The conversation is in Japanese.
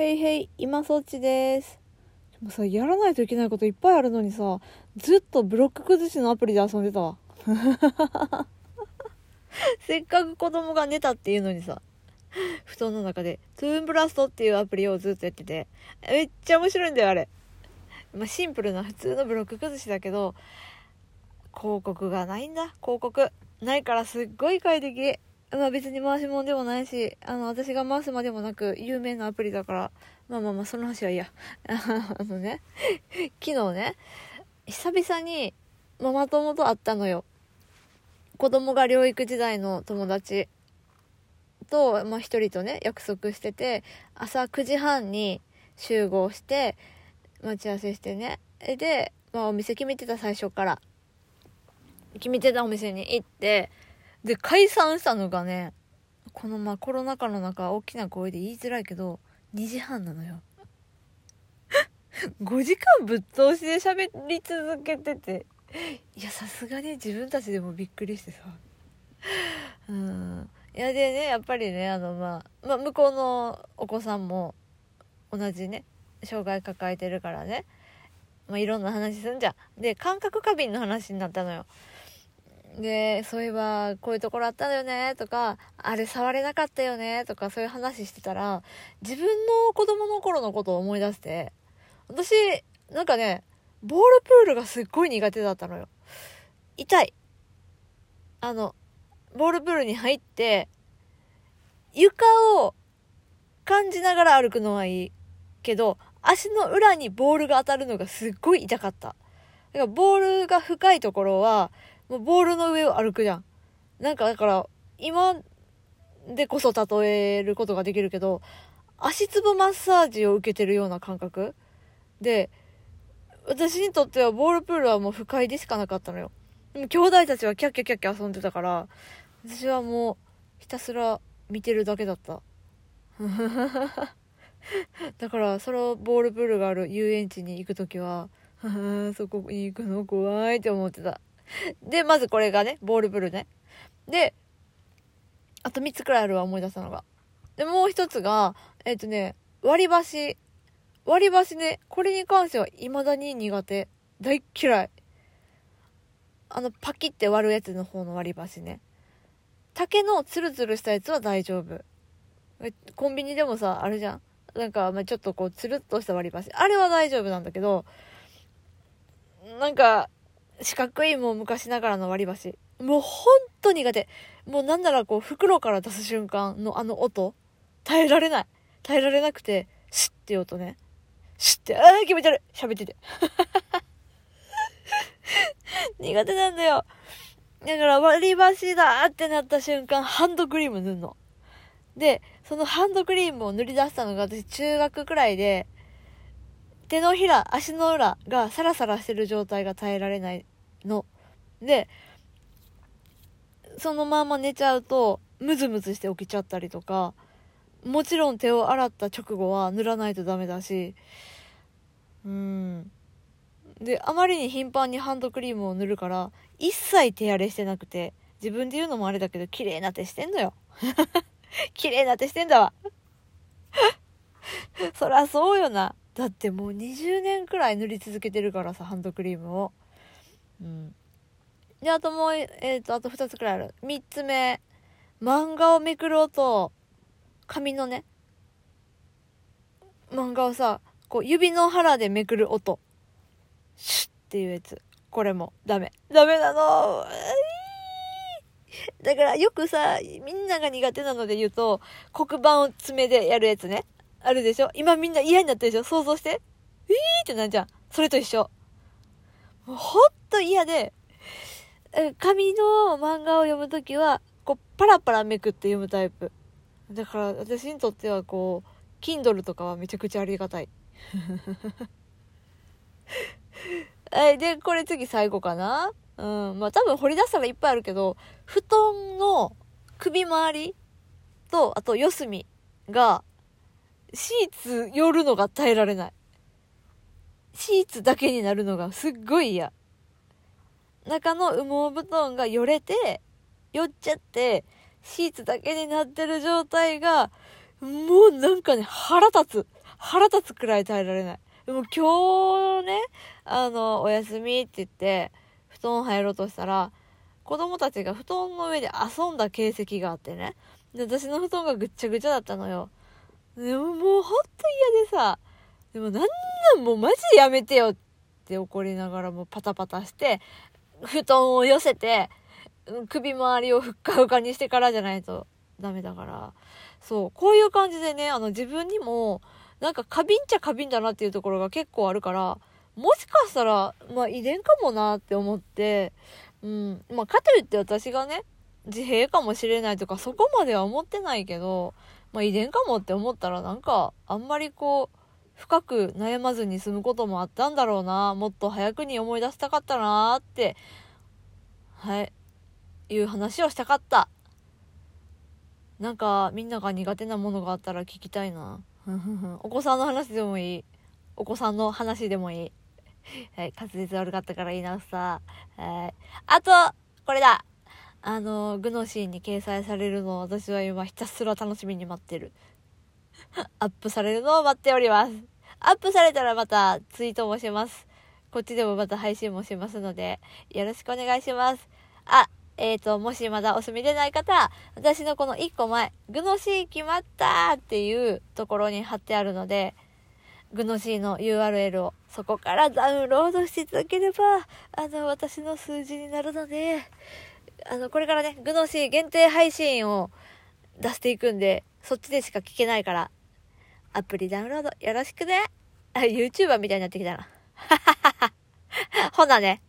へいへい、今そっちです。でもさ、やらないといけないこといっぱいあるのにさ、ずっとブロック崩しのアプリで遊んでたわ。せっかく子供が寝たっていうのにさ、布団の中で、トゥーンブラストっていうアプリをずっとやってて、めっちゃ面白いんだよ、あれ。まあ、シンプルな普通のブロック崩しだけど、広告がないんだ、広告。ないからすっごい快適。まあ別に回し物でもないし、あの、私が回すまでもなく、有名なアプリだから、まあまあまあ、その話はいいや。あのね、昨日ね、久々にママ友と会ったのよ。子供が療育時代の友達と、まあ一人とね、約束してて、朝9時半に集合して、待ち合わせしてね。で、まあお店決めてた最初から。決めてたお店に行って、で、解散したのがね、このまあコロナ禍の中大きな声で言いづらいけど、2時半なのよ。5時間ぶっ通しで喋り続けてて、いや、さすがに自分たちでもびっくりしてさ。うん。いや、でね、やっぱりね、あの、まあ、まあ、向こうのお子さんも同じね、障害抱えてるからね、まあ、いろんな話すんじゃん。で、感覚過敏の話になったのよ。で、そういえば、こういうところあったのよね、とか、あれ触れなかったよね、とか、そういう話してたら、自分の子供の頃のことを思い出して、私、なんかね、ボールプールがすっごい苦手だったのよ。痛い。あの、ボールプールに入って、床を感じながら歩くのはいいけど、足の裏にボールが当たるのがすっごい痛かった。だからボールが深いところは、もうボールの上を歩くじゃん。なんかだから、今でこそ例えることができるけど、足つぼマッサージを受けてるような感覚で、私にとってはボールプールはもう不快でしかなかったのよ。でも兄弟たちはキャッキャキャッキャ遊んでたから、私はもうひたすら見てるだけだった。だから、そのボールプールがある遊園地に行くときは、そこに行くの怖いって思ってた。で、まずこれがね、ボールプールね。で、あと3つくらいあるわ、思い出したのが。で、もう一つが、えっ、とね、割り箸。割り箸ね、これに関しては未だに苦手。大嫌い。あの、パキって割るやつの方の割り箸ね。竹のツルツルしたやつは大丈夫。コンビニでもさ、あるじゃん。なんか、ま、ちょっとこう、つるっとした割り箸。あれは大丈夫なんだけど、なんか、四角いもう昔ながらの割り箸。もうほんと苦手。もうなんならこう、袋から出す瞬間のあの音。耐えられない。耐えられなくて、シッっていう音ね。シッって、あー気持ち悪い喋ってて。苦手なんだよ。だから割り箸だってなった瞬間、ハンドクリーム塗るの。で、そのハンドクリームを塗り出したのが私中学くらいで、手のひら、足の裏がサラサラしてる状態が耐えられないの。で、そのまま寝ちゃうと、ムズムズして起きちゃったりとか、もちろん手を洗った直後は塗らないとダメだし、うん。で、あまりに頻繁にハンドクリームを塗るから、一切手荒れしてなくて、自分で言うのもあれだけど、綺麗な手してんのよ。綺麗な手してんだわ。そらそうよな。だってもう20年くらい塗り続けてるからさ、ハンドクリームを。うん。で、あともう、えっ、と、あと2つくらいある。3つ目。漫画をめくる音。紙のね。漫画をさ、こう指の腹でめくる音。シュッっていうやつ。これもダメ。ダメなの。だからよくさ、みんなが苦手なので言うと、黒板を爪でやるやつね。あるでしょ今みんな嫌になってるでしょ想像して。えーってなんじゃん。それと一緒。もうほんと嫌で、紙の漫画を読むときは、こう、パラパラめくって読むタイプ。だから私にとってはこう、Kindle とかはめちゃくちゃありがたい。はい、で、これ次最後かな？うん、まあ多分掘り出したらいっぱいあるけど、布団の首周りと、あと四隅が、シーツ寄るのが耐えられない。シーツだけになるのがすっごい嫌。中の羽毛布団がよれて、寄っちゃって、シーツだけになってる状態が、もうなんかね、腹立つ。腹立つくらい耐えられない。でも今日ね、あの、お休みって言って、布団入ろうとしたら、子供たちが布団の上で遊んだ形跡があってね。で、私の布団がぐっちゃぐちゃだったのよ。でももうほんと嫌でさ、でもなんなんもうマジやめてよって怒りながらもパタパタして、布団を寄せて、首周りをふっかふかにしてからじゃないとダメだから。そう、こういう感じでね、あの自分にも、なんか過敏っちゃ過敏だなっていうところが結構あるから、もしかしたら、まあ遺伝かもなって思って、うん。まあかといって私がね、自閉かもしれないとかそこまでは思ってないけど、まあ遺伝かもって思ったらなんかあんまりこう、深く悩まずに済むこともあったんだろうな、もっと早くに思い出したかったなって、はい、いう話をしたかった。なんかみんなが苦手なものがあったら聞きたいな。お子さんの話でもいい。お子さんの話でもいい。はい、滑舌悪かったから言い直すさ。はい。あと、これだ。あの、グノシーに掲載されるのを私は今ひたすら楽しみに待ってる。アップされるのを待っております。アップされたらまたツイートもします。こっちでもまた配信もしますので、よろしくお願いします。あ、えっ、ー、と、もしまだお住みでない方、私のこの1個前、グノシー決まったっていうところに貼ってあるので、グノシーの URL をそこからダウンロードしていただければ、あの、私の数字になるので、あの、これからね、グノシー限定配信を出していくんで、そっちでしか聞けないから、アプリダウンロードよろしくね。あ、YouTuber みたいになってきたな。ほなね。